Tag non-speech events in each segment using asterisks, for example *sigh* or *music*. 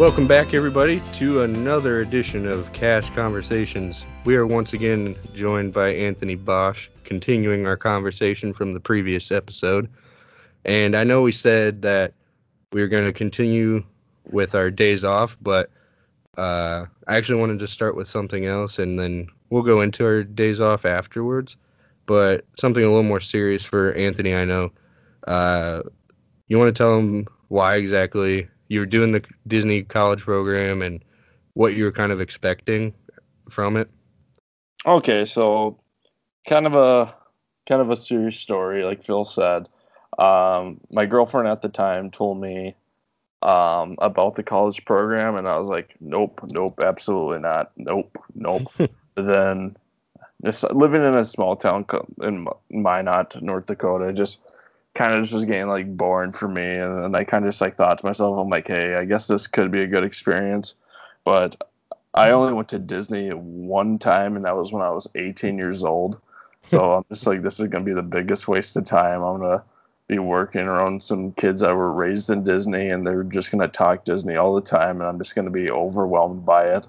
Welcome back, everybody, to another edition of Cast Conversations. We are once again joined by Anthony Bosch, continuing our conversation from the previous episode. And I know we said that we were going to continue with our days off, but uh, I actually wanted to start with something else, and then we'll go into our days off afterwards. But something a little more serious for Anthony, I know. Uh, you want to tell him why exactly you were doing the Disney college program and what you were kind of expecting from it? Okay, so kind of a kind of a serious story, like Phil said. Um, my girlfriend at the time told me um, about the college program, and I was like, "Nope, nope, absolutely not. Nope, nope." *laughs* then, just living in a small town in Minot, North Dakota, just kind of just was getting like boring for me and, and I kind of just like thought to myself I'm like hey I guess this could be a good experience. But I hmm. only went to Disney one time and that was when I was 18 years old. So *laughs* I'm just like this is gonna be the biggest waste of time. I'm gonna be working around some kids that were raised in Disney and they're just gonna talk Disney all the time and I'm just gonna be overwhelmed by it.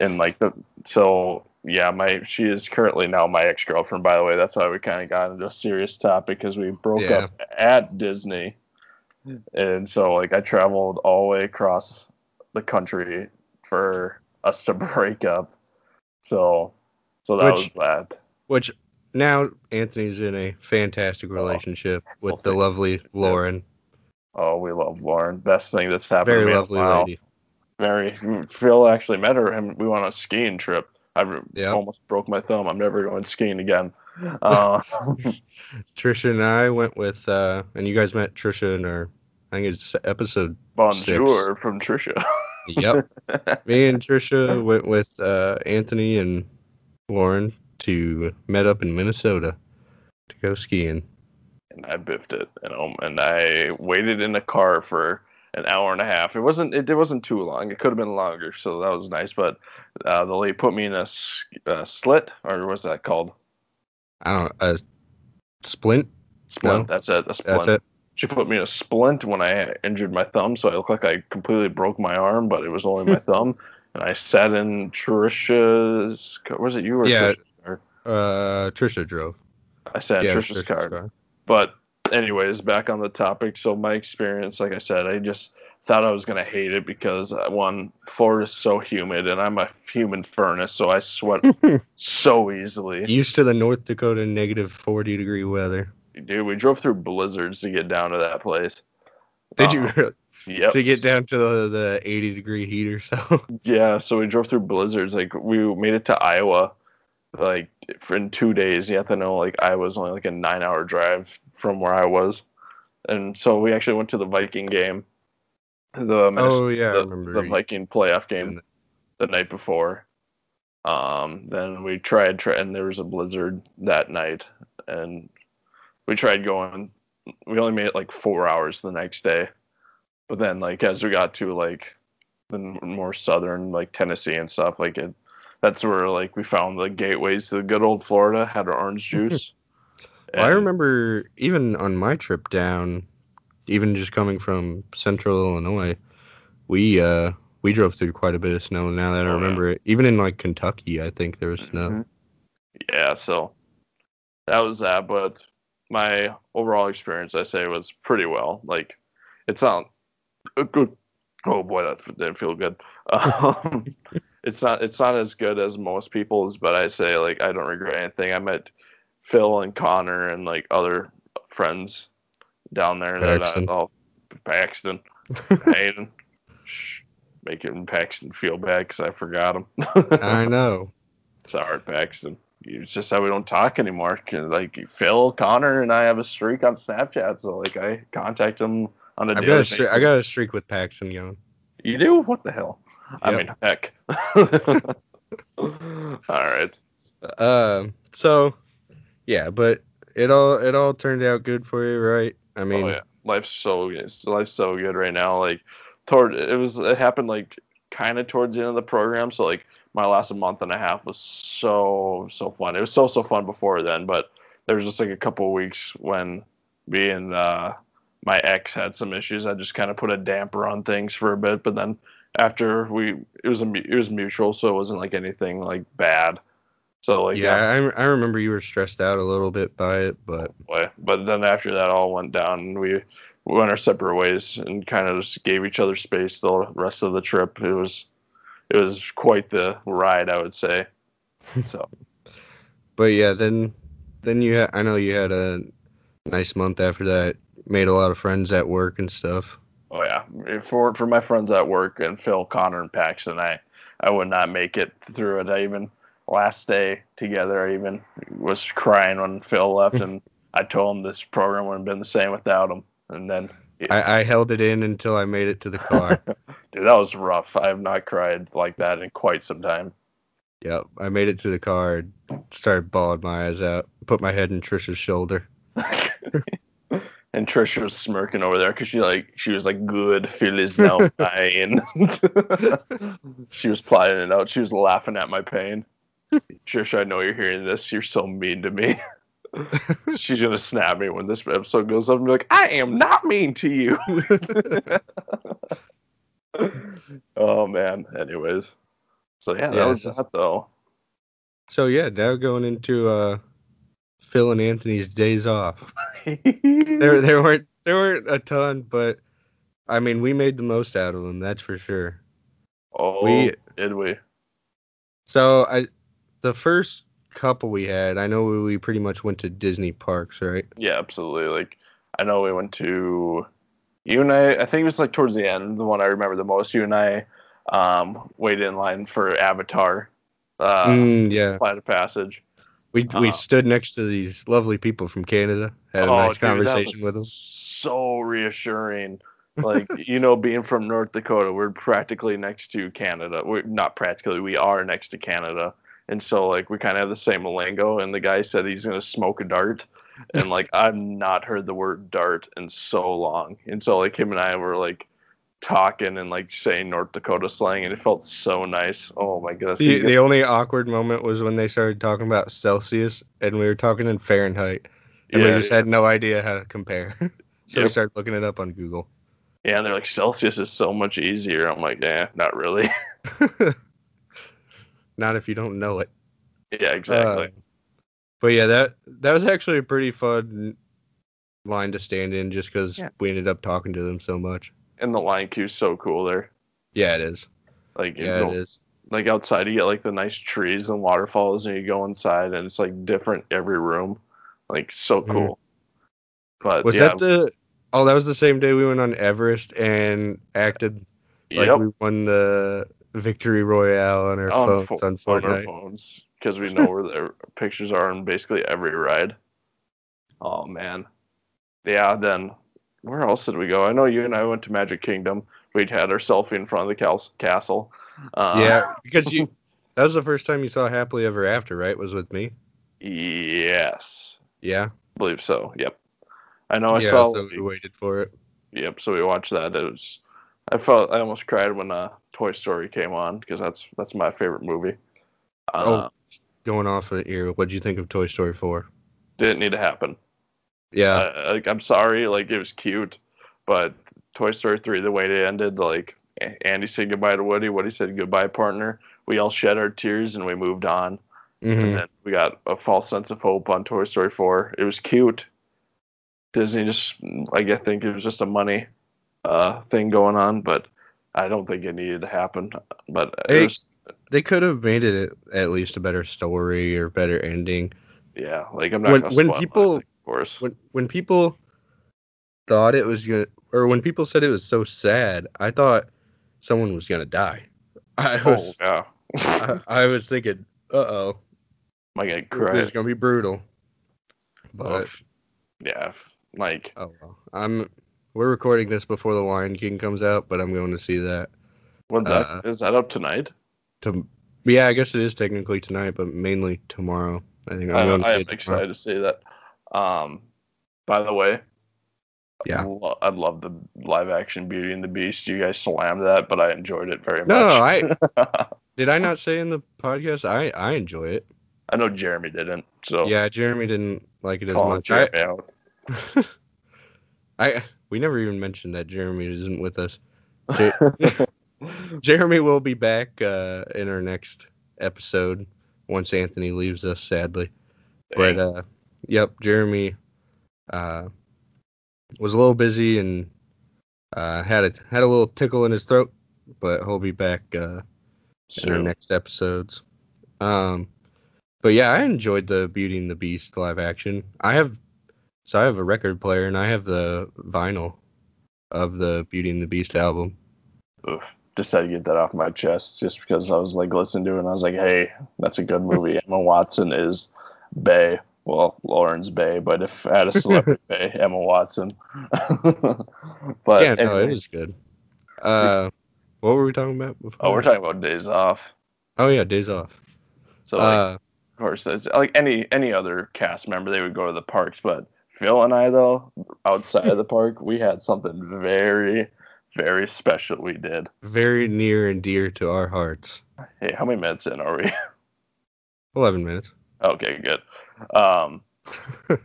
And like the so yeah, my she is currently now my ex girlfriend. By the way, that's why we kind of got into a serious topic because we broke yeah. up at Disney, and so like I traveled all the way across the country for us to *laughs* break up. So, so that which, was that. Which now Anthony's in a fantastic oh. relationship oh, with the lovely Lauren. Oh, we love Lauren. Best thing that's happened. Very lovely lady. Very. Phil actually met her, and we went on a skiing trip I yep. almost broke my thumb. I'm never going skiing again. Uh, *laughs* Trisha and I went with, uh, and you guys met Trisha in our, I think it's episode Bonjour six. from Trisha. yep. *laughs* Me and Trisha went with uh, Anthony and Lauren to met up in Minnesota to go skiing. And I biffed it, you know, and I waited in the car for an hour and a half. It wasn't it, it wasn't too long. It could have been longer, so that was nice. But uh, the lady put me in a, a, slit, or what's that called? I don't know, a splint. Splint. No? That's it. A splint. That's it. She put me in a splint when I injured my thumb, so I looked like I completely broke my arm, but it was only my *laughs* thumb. And I sat in Trisha's. Was it you or yeah? Trisha? Uh, Trisha drove. I sat in Trisha's, Trisha's car. car. But anyways, back on the topic. So my experience, like I said, I just thought I was gonna hate it because uh, one, Florida's so humid, and I'm a human furnace, so I sweat *laughs* so easily. Used to the North Dakota negative forty degree weather. Dude, we drove through blizzards to get down to that place. Did you um, really? Yep. To get down to the, the 80 degree heat or so. *laughs* yeah, so we drove through blizzards. Like we made it to Iowa, like for in two days. You have to know, like I was only like a nine hour drive from where I was, and so we actually went to the Viking game. The oh yeah, the, the Viking playoff game the night before. Um, then we tried, try, and there was a blizzard that night, and we tried going. We only made it like four hours the next day, but then like as we got to like the more southern like Tennessee and stuff, like it, that's where like we found the gateways to the good old Florida. Had our orange *laughs* juice, well, I remember even on my trip down, even just coming from central Illinois, we uh we drove through quite a bit of snow. Now that I oh, remember yeah. it, even in like Kentucky, I think there was snow. Mm-hmm. Yeah, so that was that. But my overall experience, I say, was pretty well. Like, it's not a good. Oh boy, that didn't feel good. *laughs* Um, it's not. It's not as good as most people's, but I say like I don't regret anything. I met Phil and Connor and like other friends down there uh, Paxton. that I, oh Paxton, *laughs* Hayden, making Paxton feel bad because I forgot him. I *laughs* know. Sorry, Paxton. It's just how we don't talk anymore. Like Phil, Connor, and I have a streak on Snapchat, so like I contact them on a I got a streak, I got a streak with Paxton going. You do? What the hell? Yep. I mean, heck. *laughs* All right. Um. So yeah, but it all it all turned out good for you, right? I mean, oh, yeah. life's so good. Life's so good right now. Like toward it was it happened like kind of towards the end of the program. So like my last month and a half was so so fun. It was so so fun before then, but there was just like a couple of weeks when me and uh, my ex had some issues. I just kind of put a damper on things for a bit, but then after we it was a it was mutual, so it wasn't like anything like bad. So like yeah, I, I remember you were stressed out a little bit by it, but. But then after that all went down and we went our separate ways and kind of just gave each other space the rest of the trip. It was it was quite the ride, I would say. *laughs* So but yeah, then then you had I know you had a nice month after that. Made a lot of friends at work and stuff. Oh yeah. For for my friends at work and Phil, Connor and Paxton, I I would not make it through it. I even last day together I even was crying when Phil left and I told him this program wouldn't have been the same without him. And then I, I held it in until I made it to the car. *laughs* dude, that was rough. I have not cried like that in quite some time. yep, I made it to the car. Started bawling my eyes out. Put my head in Trisha's shoulder. *laughs* and Trisha was smirking over there because she like she was like, "Good, Phil is now mine." she was plotting it out. She was laughing at my pain. Trisha, I know you're hearing this. You're so mean to me. *laughs* She's gonna snap me when this episode goes up and be like, "I am not mean to you." *laughs* oh man. Anyways, so yeah, that Yeah, was so- that though. so yeah, now going into uh, Phil and Anthony's days off. There *laughs* there weren't there weren't a ton, but I mean we made the most out of them. That's for sure. oh, we- did we? So I, the first couple we had, I know we, we pretty much went to Disney parks, right? Yeah, absolutely. Like I know we went to you and I. I think it was like towards the end, the one I remember the most. You and I um, waited in line for Avatar, uh, Mm, yeah, Flight of Passage. We we uh, stood next to these lovely people from Canada, had a Oh, nice dude, conversation with them. So reassuring. Like *laughs* you know, being from North Dakota, we're practically next to Canada. We're not practically. We are next to Canada. And so, like, we kind of have the same lingo. And the guy said he's going to smoke a dart. And, like, I've not heard the word dart in so long. And so, like, him and I were, like, talking and, like, saying North Dakota slang. And it felt so nice. Oh, my goodness. The, the only awkward moment was when they started talking about Celsius, and we were talking in Fahrenheit, and we just yeah. had no idea how to compare. *laughs* so we started looking it up on Google. yeah, and they're like, Celsius is so much easier. I'm like, yeah, not really. *laughs* *laughs* Not if you don't know it. yeah, exactly. Uh, but yeah, that that was actually a pretty fun line to stand in, just because Yeah. we ended up talking to them so much. And the line queue's so cool there. Yeah, it is. Like, Yeah, go- it is. like outside you get like the nice trees and waterfalls and you go inside and it's like different every room like so Mhm. cool but Was yeah that the? Oh, that was the same day we went on Everest and acted like yep, we won the victory royale on our on, phones pho- on on our phones because we know where the pictures are on basically every ride oh man yeah then where else did we go i know you and i went to magic kingdom we had our selfie in front of the cal- castle uh, yeah, *laughs* because you. That was the first time you saw Happily Ever After, right? Was with me. yes Yeah. believe so yep i know i yeah. saw so we waited for it. Yep. So we watched that. It was. I felt I almost cried when uh, Toy Story came on because that's that's my favorite movie. Uh, Oh. Going off of here, what'd you think of Toy Story 4? Didn't need to happen. Yeah. Uh, like I'm sorry. Like it was cute, but Toy Story three, the way it ended, like Andy said goodbye to Woody. Woody said goodbye, partner. We all shed our tears and we moved on. Mhm. And then we got a false sense of hope on Toy Story four. It was cute. Disney just, like, I think it was just a money uh, thing going on, but I don't think it needed to happen. But it Hey, was, They could have made it at least a better story or better ending. yeah, like I'm not When- when people- course. When when people thought it was gonna, or when people said it was so sad, I thought someone was gonna die. *laughs* I Oh was, yeah, I, I was thinking, uh oh, I gonna cry? is gonna be brutal. But Oof. yeah, like oh well, I'm. We're recording this before the Lion King comes out, but I'm going to see that. when's Uh, that? Is that up tonight? To, yeah, I guess it is technically tonight, but mainly tomorrow. I think I'm I, going to I see am it tomorrow. excited to see that. Um, by the way, Yeah. I love the live action Beauty and the Beast. You guys slammed that, but I enjoyed it very No, much. No, I *laughs* did. I not say in the podcast. I I enjoy it. I know Jeremy didn't, so Yeah, Jeremy didn't like it as calling much. I, Jeremy out. *laughs* I we never even mentioned that Jeremy isn't with us. *laughs* Jeremy will be back uh, in our next episode once Anthony leaves us, sadly. But uh, yep, Jeremy uh, was a little busy and uh, had a had a little tickle in his throat, but he'll be back uh, in our next episodes. Um, but yeah, I enjoyed the Beauty and the Beast live action. I have so I have a record player and I have the vinyl of the Beauty and the Beast album. Oof. Just had to get that off my chest, just because I was like listening to it, and I was like, "Hey, that's a good movie." *laughs* Emma Watson is bae. Well, Lauren's bae, but if I had a celebrity *laughs* bae, Emma Watson. *laughs* but yeah, no, it was good. Uh, what were we talking about? Before? oh, we're talking about days off. Oh yeah, days off. So, like, Uh, of course, it's like any any other cast member, they would go to the parks. But Phil and I, though, outside of the park, we had something very, very special. We did. very near and dear to our hearts. Hey, how many minutes in are we? *laughs* Eleven minutes. Okay, good. Um, *laughs*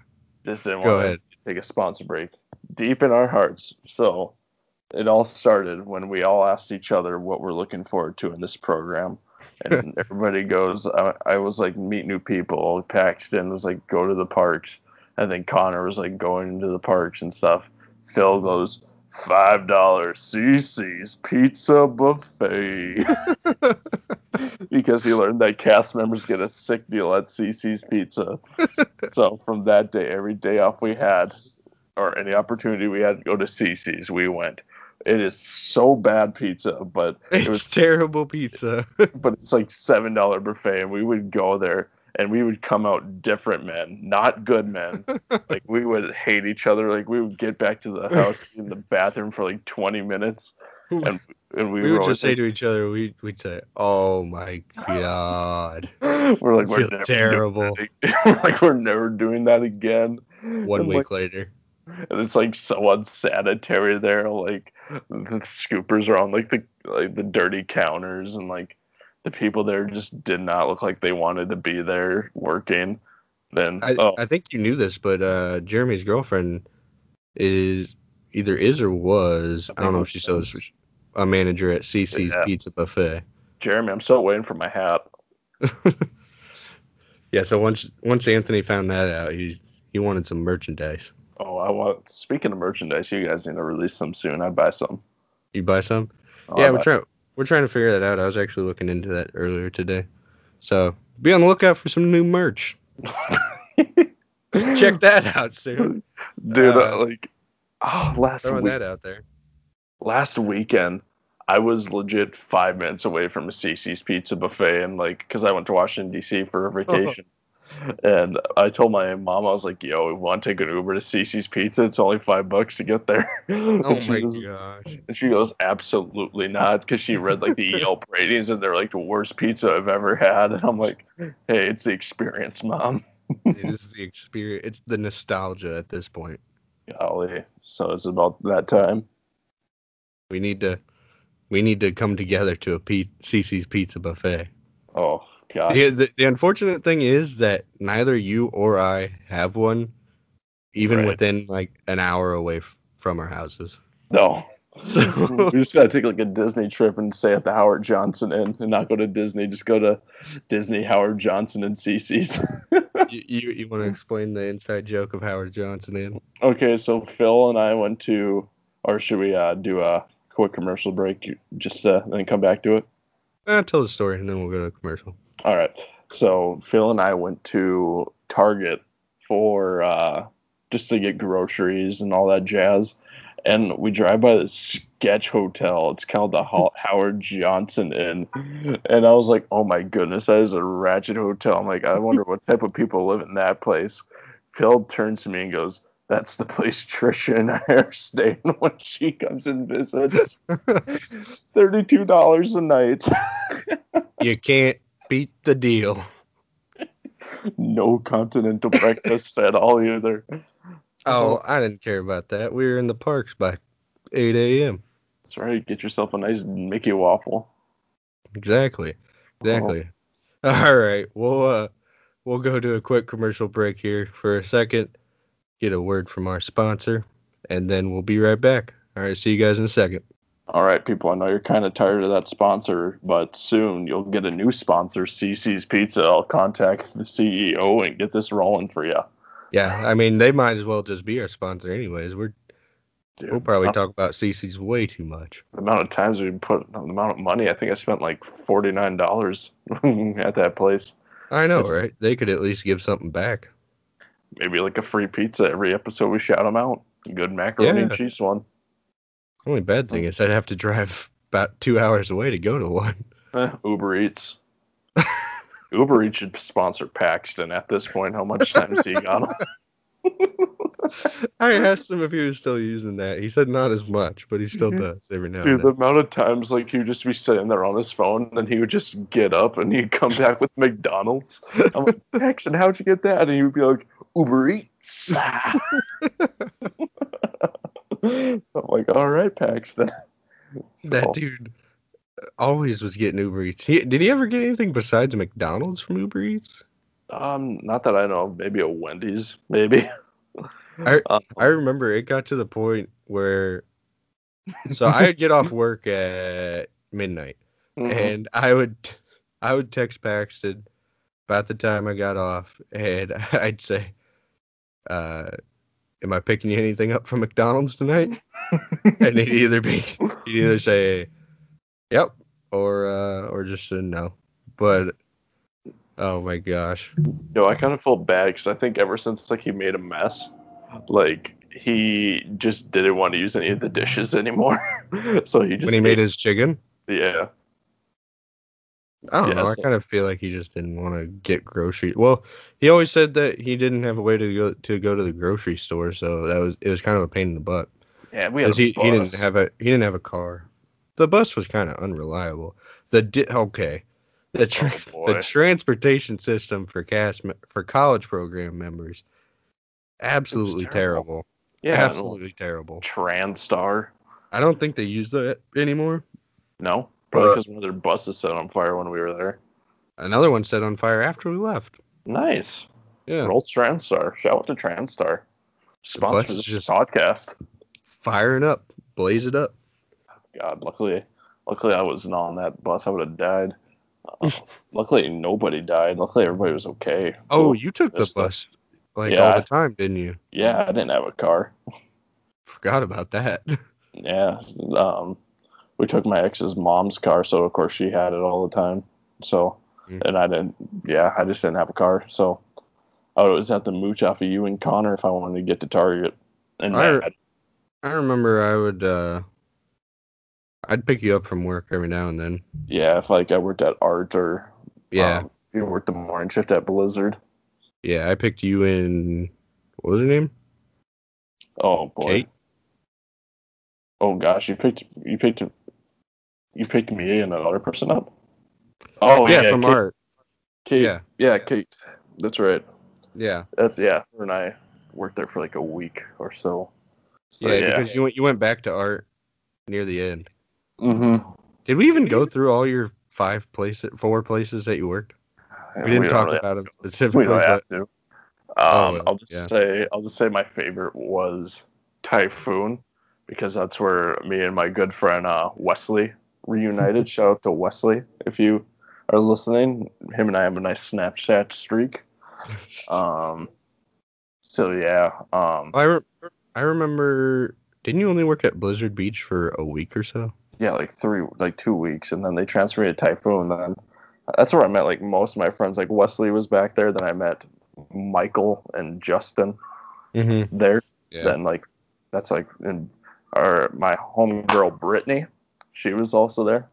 just didn't Go want ahead. to take a sponsor break. Deep in our hearts. So it all started when we all asked each other what we're looking forward to in this program. And *laughs* everybody goes, I, I was like, meet new people. Paxton was like, go to the parks. And then Connor was like, going into the parks and stuff. Phil goes, $5 CC's Pizza Buffet *laughs* because he learned that cast members get a sick deal at CC's Pizza. *laughs* so from that day, every day off we had, or any opportunity we had to go to CC's, we went. It is so bad pizza, but It's it was, terrible pizza. *laughs* but it's like seven dollar buffet, and we would go there and we would come out different men, not good men. *laughs* like we would hate each other. Like we would get back to the house in the bathroom for like twenty minutes, and and we, we would just say to each other, we we'd say, "Oh my god, *laughs* we're like we're terrible." *laughs* like we're never doing that again. One And, week like, later, and it's like so unsanitary there. Like the scoopers are on like the like the dirty counters, and like the people there just did not look like they wanted to be there working. Then I, oh I think you knew this, but uh, Jeremy's girlfriend is either is or was I, I don't know if she still is a manager at CC's Yeah. Pizza Buffet. Jeremy, I'm still waiting for my hat. *laughs* Yeah, so once once Anthony found that out, he he wanted some merchandise. Oh, I want. Speaking of merchandise, you guys need to release some soon. I'd buy some. You buy some? Oh, yeah, I'd we're trying we're trying to figure that out. I was actually looking into that earlier today. So be on the lookout for some new merch. *laughs* Check that out soon. dude. Uh, like, oh, last Throwing week, that out there. last weekend, I was legit five minutes away from a CC's Pizza buffet, and like, cause I went to Washington D.C. for a vacation, and I told my mom I was like, "Yo, we want to take an Uber to CC's Pizza? It's only five bucks to get there." Oh my goes- gosh. And she goes, "Absolutely not," because she read like the *laughs* Yelp ratings, and they're like the worst pizza I've ever had. And I'm like, "Hey, it's the experience, mom." It is the experience. It's the nostalgia at this point. Golly, so it's about that time. We need to we need to come together to a P- CC's Pizza Buffet. Oh God. The, the, the unfortunate thing is that neither you or I have one, even Right. within like an hour away f- from our houses. No. *laughs* So we just gotta take like a Disney trip and stay at the Howard Johnson Inn and not go to Disney. Just go to Disney, Howard Johnson, and CC's. *laughs* you, you, you want to explain the inside joke of Howard Johnson Inn? okay, so Phil and I went to, or should we uh, do a quick commercial break just uh, then come back to it? Uh, tell the story and then we'll go to commercial. All right. So Phil and I went to Target for uh, just to get groceries and all that jazz. And we drive by this sketch hotel. It's called the Ho- *laughs* Howard Johnson Inn. And I was like, oh my goodness, that is a ratchet hotel. I'm like, I wonder what type of people live in that place. Phil turns to me and goes, that's the place Trisha and I are staying *laughs* when she comes and visits. *laughs* $32 a night. You can't beat the deal. *laughs* no continental breakfast at all either. Oh, I didn't care about that. We were in the parks by 8 a.m. That's right. Get yourself a nice Mickey waffle. Exactly. Exactly. *laughs* All right. We'll uh we'll go to a quick commercial break here for a second. Get a word from our sponsor, and then we'll be right back. All right. See you guys in a second. All right, people. I know you're kind of tired of that sponsor, but soon you'll get a new sponsor, CC's Pizza. I'll contact the CEO and get this rolling for you. Yeah, I mean they might as well just be our sponsor anyways. We're Dude, we'll probably talk about CC's way too much. The amount of times we put the amount of money. I think I spent like forty nine dollars *laughs* at that place. I know, That's- right? They could at least give something back. Maybe like a free pizza every episode. We shout them out. Good macaroni and cheese one. Only bad thing is I'd have to drive about two hours away to go to one. Eh, Uber Eats. *laughs* Uber Eats should sponsor Paxton at this point. How much time has he got? I asked him if he was still using that. He said not as much, but he still does every now and Dude, the amount of times like he would just be sitting there on his phone, and then he would just get up and he'd come back with McDonald's. I'm like, *laughs* Paxton, how'd you get that? And he would be like, Uber Eats. *laughs* *laughs* I'm like, all right, Paxton. *laughs* That dude always was getting Uber Eats. He, did he ever get anything besides McDonald's from Uber Eats? um, not that I know. of. Maybe a Wendy's, maybe. *laughs* I- Um, I remember it got to the point where, so I'd get off work at midnight, mhm. and I would, I would text Paxton about the time I got off, and I'd say, uh, "Am I picking you anything up from McDonald's tonight?" and he'd either be, he'd either say, "Yep," or uh, or just a no. But oh my gosh, Yo, I kind of feel bad because I think ever since like he made a mess, like he just didn't want to use any of the dishes anymore. *laughs* so he just when he made his chicken, yeah. I don't Yeah, know. I so- kind of feel like he just didn't want to get grocery. Well, he always said that he didn't have a way to go to go to the grocery store, so that was it was kind of a pain in the butt. Yeah, we had he, he didn't have a he didn't have a car. The bus was kind of unreliable. The di- okay, the tra- Oh, the transportation system for cast for college program members, absolutely terrible. terrible. yeah, absolutely terrible. Transtar. I don't think they use that anymore. No, probably because one of their buses set on fire when we were there. Another one set on fire after we left. Nice. Yeah, Roll Transtar. Shout out to Transtar. Sponsor this just- podcast. firing up, blaze it up. God, luckily, luckily I wasn't on that bus. I would have died. Uh, *laughs* luckily, nobody died. Luckily, everybody was okay. Oh, Ooh, you took the bus like Yeah. all the time, didn't you? yeah, I didn't have a car. *laughs* Forgot about that. *laughs* Yeah, um, we took my ex's mom's car, so of course she had it all the time. So, Mm. and I didn't. Yeah, I just didn't have a car. So, I was at the mooch off of you and Connor if I wanted to get to Target. And I-. I remember I would uh I'd pick you up from work every now and then. yeah, if like I worked at Art or Yeah. um, you worked the morning shift at Blizzard. yeah, I picked you in what was her name? Oh boy. Kate? Oh gosh, you picked you picked you picked me and another person up. Oh yeah, from Kate, art. Kate. Yeah. yeah, Kate. That's right. Yeah. That's yeah. Her and I worked there for like a week or so. So, yeah, yeah. because you went you went back to art near the end. mm-hmm. Did we even go through all your five places four places that you worked? We didn't talk about them We specifically, don't but have to. Um, Oh, I'll just yeah. say I'll just say my favorite was Typhoon because that's where me and my good friend uh, Wesley reunited. Shout out to Wesley if you are listening. Him and I have a nice Snapchat streak. Um, so yeah, um, I re- I remember didn't you only work at Blizzard Beach for a week or so? yeah, like three, like two weeks, and then they transferred me to Typhoon. Then that's where I met like most of my friends. Like Wesley was back there. Then I met Michael and Justin Mm-hmm. there. Yeah. Then like that's like in our my homegirl Brittany, she was also there.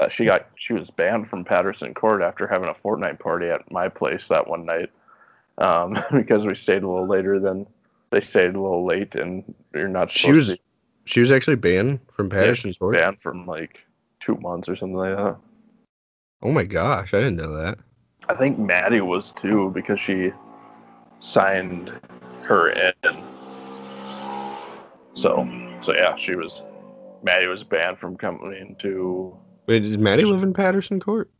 Uh, she got she was banned from Patterson Court after having a Fortnite party at my place that one night um, *laughs* because we stayed a little later than they stayed a little late and you're not She was to she was actually banned from Patterson she's Court. banned from like two months or something like that. Oh my gosh, I didn't know that. I think Maddie was too because she signed her in. So, so yeah, she was. Maddie was banned from coming into. Wait, does Maddie live in Patterson Court?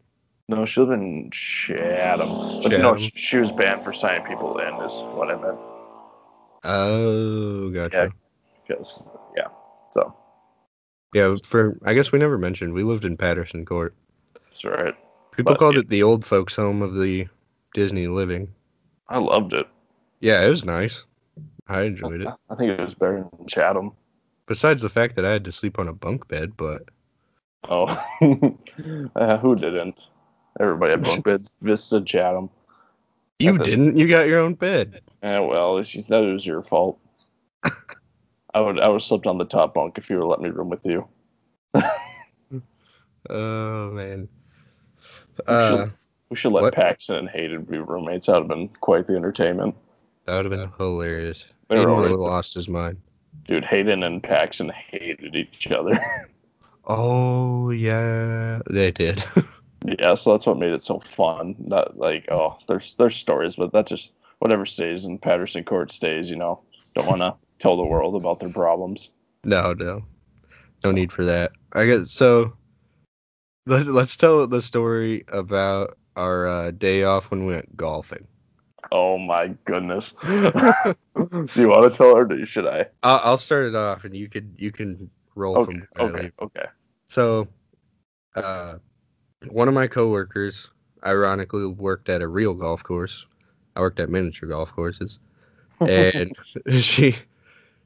No, she lived in Chatham. But no, Chatham. she, she was banned for signing people in. Is what I meant. Oh, gotcha. Because yeah, so Yeah, for I guess we never mentioned we lived in Patterson Court. That's right. People But called it- it the old folks' home of the Disney living. I loved it. Yeah, it was nice. I enjoyed it. I think it was better than Chatham. Besides the fact that I had to sleep on a bunk bed, but Oh, *laughs* uh, who didn't? Everybody had bunk beds. *laughs* Vista, Chatham. you doesn't- didn't. You got your own bed. Eh, well, that was your fault. *laughs* I would I would have slept on the top bunk if you would let me room with you. Oh man. We Uh, should, we should let what? Paxton and Hayden be roommates. That would have been quite the entertainment. that would have been hilarious. They He would have lost his mind. Dude, Hayden and Paxton hated each other. *laughs* Oh yeah, they did. *laughs* yeah, so that's what made it so fun. Not like oh, there's there's stories, but that just whatever stays in Patterson Court stays. You know, don't want to *laughs* tell the world about their problems. no, no, no need for that. I guess so. Let's let's tell the story about our uh, day off when we went golfing. Oh my goodness. *laughs* Do you want to tell her? Or should I? I'll, I'll start it off, and you could you can roll Okay. from Okay. Okay. So, uh, one of my coworkers, ironically, worked at a real golf course. I worked at miniature golf courses, and *laughs* she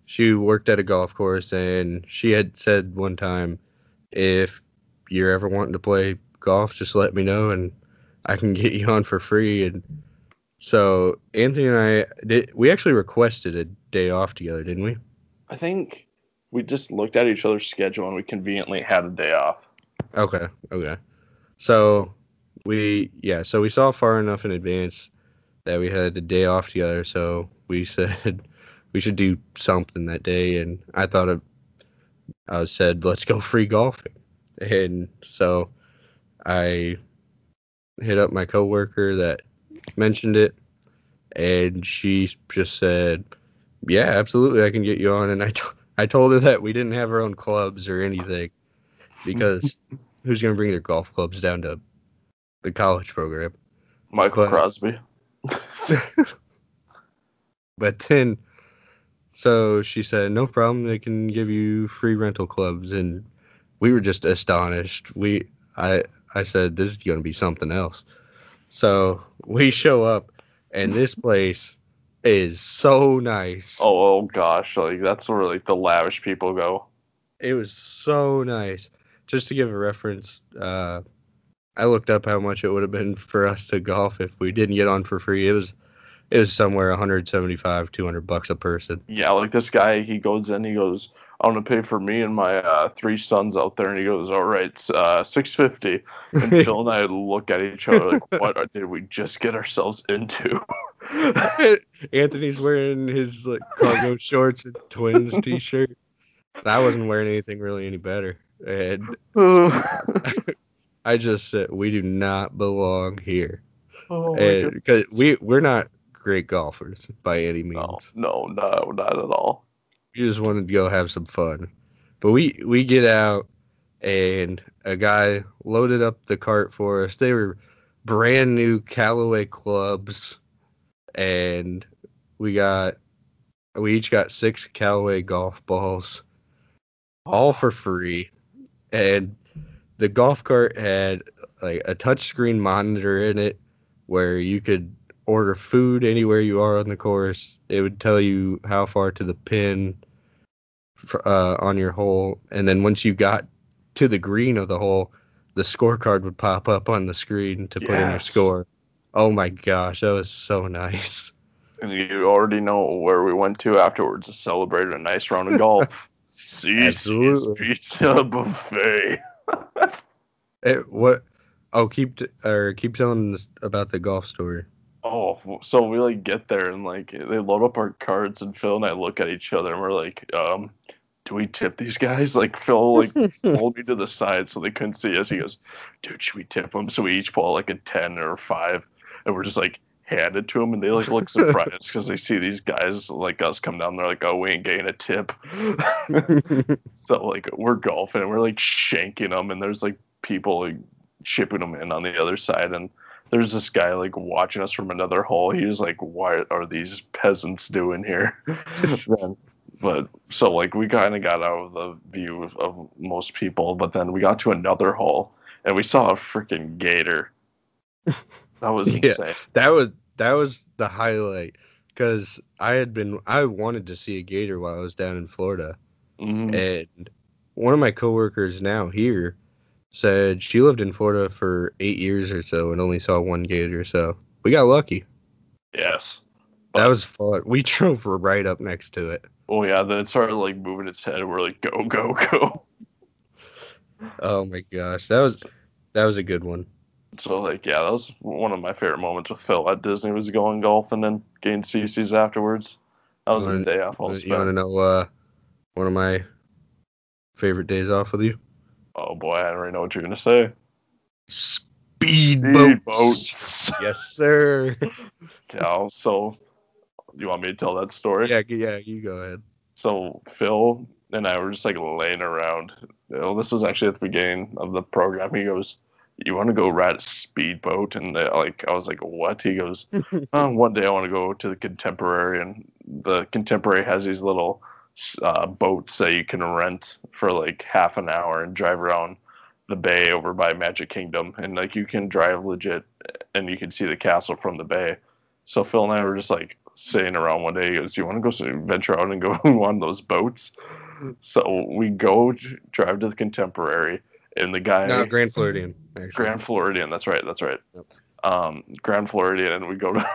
she worked at a golf course, and she had said one time, if you're ever wanting to play golf, just let me know, and I can get you on for free. And so Anthony and I did. We actually requested a day off together, didn't we? I think we just looked at each other's schedule and we conveniently had a day off. Okay. Okay. So we yeah, so we saw far enough in advance that we had the day off together, so we *laughs* said we should do something that day and I thought of I said let's go free golfing. And so I hit up my coworker that mentioned it and she just said, "Yeah, absolutely, I can get you on." And I *laughs* I told her that we didn't have our own clubs or anything because *laughs* who's going to bring their golf clubs down to the college program? Michael But- Crosby. *laughs* But then, so she said, no problem. They can give you free rental clubs, and we were just astonished. We, I, I said, this is going to be something else. So we show up, and this place is so nice. Oh, oh gosh, like that's where like the lavish people go. It was so nice. Just to give a reference, uh, I looked up how much it would have been for us to golf if we didn't get on for free. It was, it was somewhere 175, 200 bucks a person. Yeah, like this guy, he goes in, he goes, "I'm gonna pay for me and my uh, three sons out there," and he goes, "All right, uh, six fifty. And *laughs* Phil and I look at each other like, "What did we just get ourselves into?" *laughs* Anthony's wearing his like cargo shorts and twins *laughs* t-shirt. And I wasn't wearing anything really any better, and I just said we do not belong here, oh and because we we're not great golfers by any means. No, no, no, not at all. We just wanted to go have some fun, but we we get out, and a guy loaded up the cart for us. They were brand new Callaway clubs, and we got we each got six Callaway golf balls, all for free, and the golf cart had like a touchscreen monitor in it where you could order food anywhere you are on the course. It would tell you how far to the pin for, uh, on your hole, and then once you got to the green of the hole, the scorecard would pop up on the screen to put in your score. Oh my gosh, that was so nice. And you already know where we went to afterwards to celebrate a nice round of golf. *laughs* Cece's Absolutely. Pizza Buffet. It, what? Oh, keep t- or keep telling us about the golf story. Oh, so we like get there and like they load up our cards and Phil and I look at each other and we're like, um, do we tip these guys? Like Phil like *laughs* pulled me to the side so they couldn't see us. He goes, dude, should we tip them? So we each pull like a ten or a five, and we're just like handed to them, and they like look *laughs* surprised because they see these guys like us come down. They're like, oh, we ain't getting a tip. *laughs* so like we're golfing and we're like shanking them, and there's like people like shipping them in on the other side, and there's this guy like watching us from another hole. He was like, "What are these peasants doing here?" then, but so like we kind of got out of the view of, of most people, but then we got to another hole and we saw a freaking gator. *laughs* That was Yeah. insane. That was that was the highlight because I had been I wanted to see a gator while I was down in Florida, Mhm. and one of my coworkers now here said she lived in Florida for eight years or so and only saw one gator. So we got lucky. Yes. That was fun. We *laughs* drove right up next to it. Oh yeah, then it started like moving its head. And We're like, go, go, go. Oh my gosh, that was that was a good one. So like, yeah, that was one of my favorite moments with Phil at Disney was going golf and then getting CC's afterwards. That was Wanna- the day off. You want to know uh, one of my favorite days off with you? Oh boy, I already know what you're gonna say. Speedboats. Speedboats. Yes, sir. *laughs* Yeah, so you want me to tell that story? yeah, yeah, you go ahead. So Phil and I were just like laying around. This was actually at the beginning of the program. He goes, "You want to go ride a speedboat?" And they, like I was like, "What?" He goes, *laughs* oh, "One day I want to go to the Contemporary, and the Contemporary has these little uh, boats that you can rent for like half an hour and drive around the bay over by Magic Kingdom, and like you can drive legit, and you can see the castle from the bay." So Phil and I were just like sitting around one day. He goes, "You want to go venture out and go *laughs* on one of those boats?" So we go drive to the Contemporary, and the guy No, Grand Floridian. Actually. Grand Floridian. That's right. That's right. Yep. Um, Grand Floridian, and we go to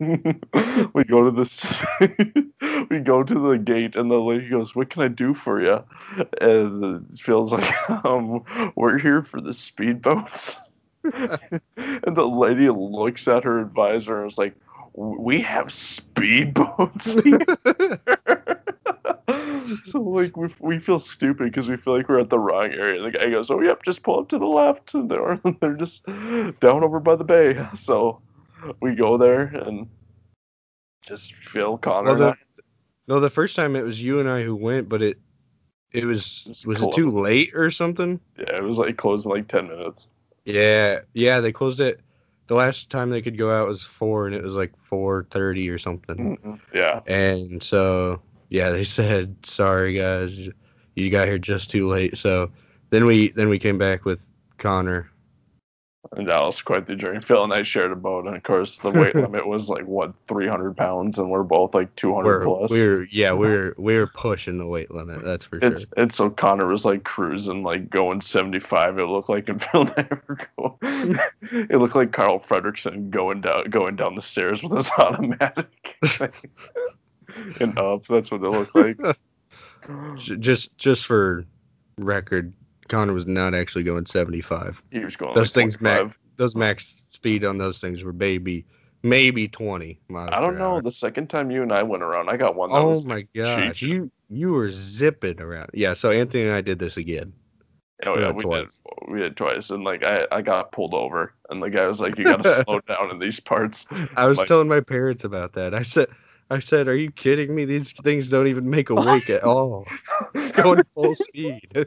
*laughs* we go to this *laughs* we go to the gate, and the lady goes, "What can I do for you?" And it feels like um, we're here for the speedboats. and the lady looks at her advisor and is like, "We have speedboats." *laughs* here." *laughs* so like we, we feel stupid because we feel like we're at the wrong area. The guy goes, "Oh yep, just pull up to the left." And they're *laughs* they're just down over by the bay. So we go there and just Phil Connor. Well, the- no, the first time it was you and I who went, but it it was It's was close. it too late or something? yeah, it was like closed in like ten minutes. Yeah, yeah, they closed it. The last time they could go out was four, and it was like four thirty or something. Mm-hmm. Yeah, And so yeah, they *laughs* said sorry guys, you got here just too late. So then we then we came back with Connor. And that was quite the journey. Phil and I shared a boat, and of course the weight *laughs* limit was like what three hundred pounds, and we're both like two hundred We're plus. we're yeah we're we're pushing the weight limit. That's for sure. It's and so Connor was like cruising, like going seventy five. It looked like, and Phil *laughs* never go. it looked like Carl Fredricksen going down going down the stairs with his *laughs* automatic. and up, that's what it looked like. Just just for record, Connor was not actually going seventy five. He was going. Those like things max those max speed on those things were maybe maybe twenty miles. I don't know. hour. The second time you and I went around, I got one. That Oh my gosh, cheap. you you were zipping around. Yeah, so Anthony and I did this again. oh we yeah, we twice. did. We did twice, and like I, I got pulled over, and the guy was like, "You got to *laughs* slow down in these parts." I was Like- telling my parents about that. I said I said, "Are you kidding me? These things don't even make a wake at all. *laughs* Going full speed." *laughs*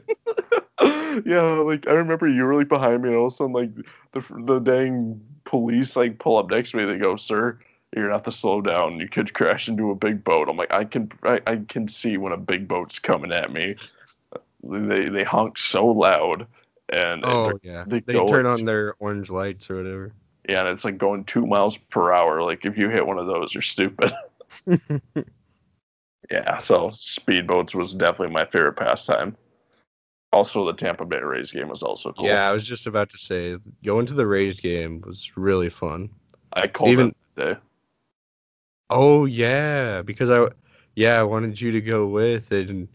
yeah, like I remember you were like behind me, and all of a sudden, like the the dang police like pull up next to me. They go, "Sir, you're gonna have to slow down. You could crash into a big boat." I'm like, I can I, I can see when a big boat's coming at me. They they honk so loud, and, Oh yeah, they they turn on their orange lights or whatever. yeah, and it's like going two miles per hour. Like if you hit one of those, you're stupid. *laughs* yeah, so speedboats was definitely my favorite pastime. Also, the Tampa Bay Rays game was also cool. Yeah, I was just about to say going to the Rays game was really fun. I called Even- it that. Oh yeah, because I yeah I wanted you to go with it, and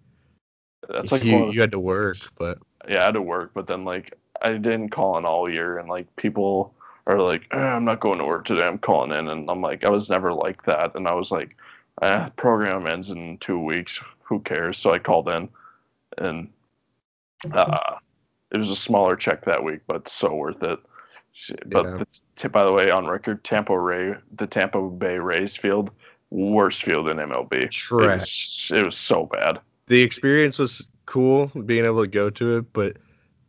That's like you, you had to work, but yeah, I had to work, but then like I didn't call in all year, and like people are like, eh, I'm not going to work today. I'm calling in, and I'm like, I was never like that, and I was like, eh, program ends in two weeks. Who cares? So I called in, and uh, it was a smaller check that week, but so worth it. But Yeah. the, by the way, on record, Tampa Ray, the Tampa Bay Rays field, worst field in MLB. It trash. was, it was so bad. The experience was cool being able to go to it, but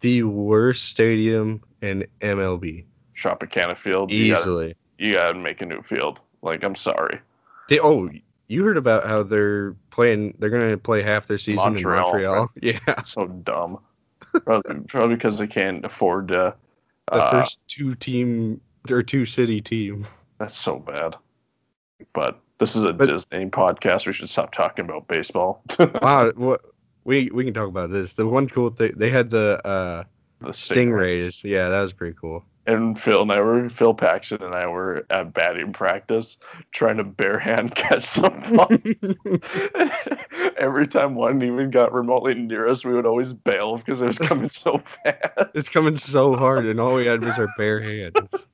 the worst stadium in MLB Tropicana Field, you gotta, easily. you gotta make a new field. Like, I'm sorry. They, oh you heard about how they're playing? They're gonna play half their season Montreal, in Montreal. right? *laughs* Yeah, so dumb. Probably, probably because they can't afford to. the Uh, first two team or two city team. That's so bad. But this is a But- Disney podcast. We should stop talking about baseball. *laughs* Wow, what we we can talk about this. The one cool thing they had the uh the Stingray. stingrays. Yeah, that was pretty cool. And Phil and I were Phil Paxton and I were at batting practice trying to barehand *laughs* catch some balls. *laughs* Every time one even got remotely near us, we would always bail because it was coming so fast. it's coming so hard, and all we had was our bare hands.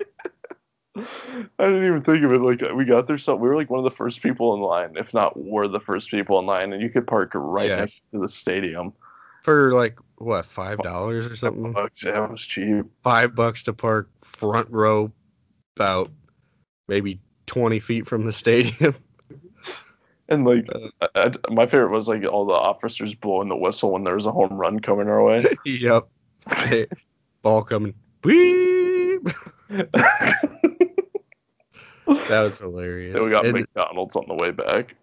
I didn't even think of it like we got there. So we were like one of the first people in line, if not were the first people in line, and you could park right Yes. next to the stadium. For like what five dollars or something? Bucks, yeah, it was cheap. Five bucks to park front row, about maybe twenty feet from the stadium. *laughs* And like, Uh, I, I- my favorite was like all the officers blowing the whistle when there was a home run coming our way. *laughs* yep. Ball coming. Beep. *laughs* That was hilarious. Then we got And- McDonald's on the way back.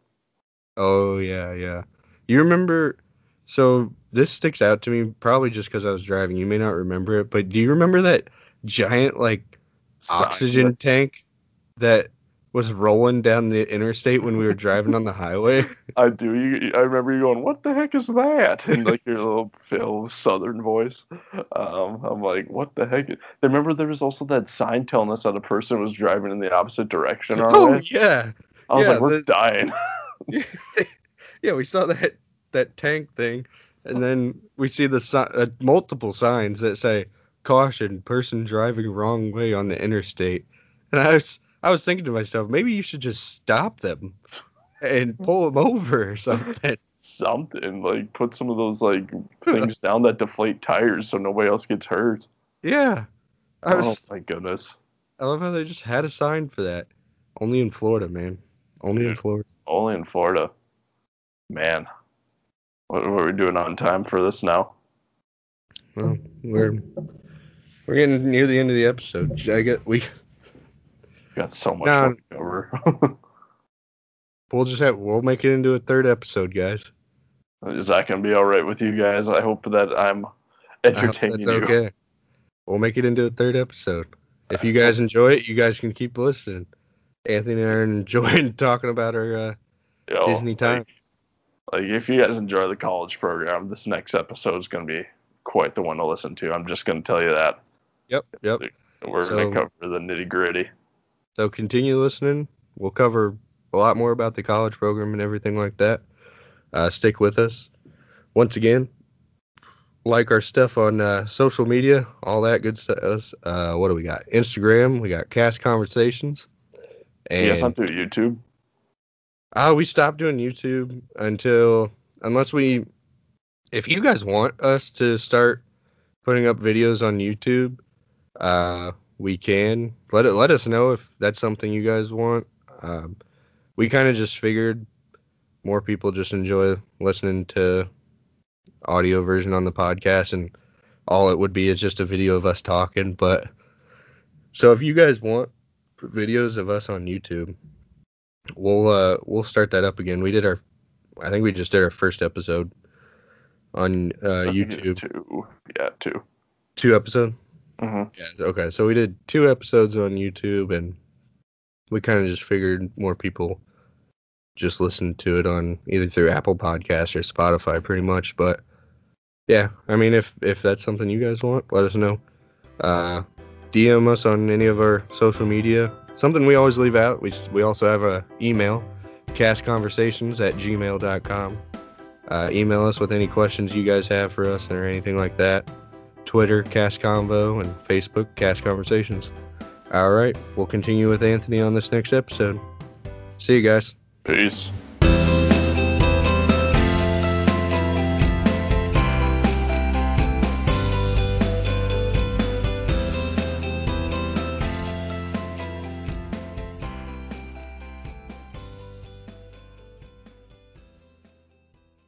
Oh yeah, yeah. You remember? So this sticks out to me probably just because I was driving. You may not remember it, but do you remember that giant like oxygen Sign. tank that was rolling down the interstate when we were driving on the highway? *laughs* I do. You, I remember you going, "What the heck is that?" And like your little Phil Southern voice. Um, I'm like, "What the heck?" I remember there was also that sign telling us that a person was driving in the opposite direction. Oh way. yeah, I was yeah, like, "We're the- dying." *laughs* yeah. We saw that that tank thing, and then we see the si- uh, multiple signs that say "Caution: Person driving wrong way on the interstate." And I was I was thinking to myself, maybe you should just stop them and pull them over or something. *laughs* Something like put some of those like *laughs* things down that deflate tires so nobody else gets hurt. yeah, I Oh my goodness! I love how they just had a sign for that. Only in Florida, man. Only in Florida. Only in Florida. Man, what, what are we doing on time for this now? Well, we're we're getting near the end of the episode. I get we Got so much more to cover. *laughs* we'll just have we'll make it into a third episode, guys. Is that gonna be all right with you guys? I hope that I'm entertaining that's you. okay. We'll make it into a third episode. If you guys enjoy it, you guys can keep listening. Anthony and I are enjoying *laughs* talking about our uh, know, Disney time. Like, like, if you guys enjoy the college program, this next episode is gonna be quite the one to listen to. I'm just gonna tell you that. Yep, yep. We're So- gonna cover the nitty gritty. So continue listening. We'll cover a lot more about the college program and everything like that. Uh, stick with us. Once again, like our stuff on uh, social media, all that good stuff. Uh, what do we got? Instagram. We got Cast Conversations. And not do YouTube? Uh, we stopped doing YouTube until unless we, if you guys want us to start putting up videos on YouTube, uh, we can let it let us know if that's something you guys want. Um, we kind of just figured more people just enjoy listening to audio version on the podcast, and all it would be is just a video of us talking. But so if you guys want videos of us on YouTube, we'll uh we'll start that up again. We did our, I think we just did our first episode on uh, I think it's YouTube. Two. Yeah, two. Two episode. hmm Yeah. Okay. So we did two episodes on YouTube, and we kind of just figured more people just listen to it on either through Apple Podcasts or Spotify, pretty much. But yeah, I mean, if if that's something you guys want, let us know. Uh, DM us on any of our social media. Something we always leave out. We we also have a email, castconversations at gmail.com. Uh, email us with any questions you guys have for us or anything like that. Twitter, Cast Convo, and Facebook, Cast Conversations. All right, we'll continue with Anthony on this next episode. See you guys. Peace.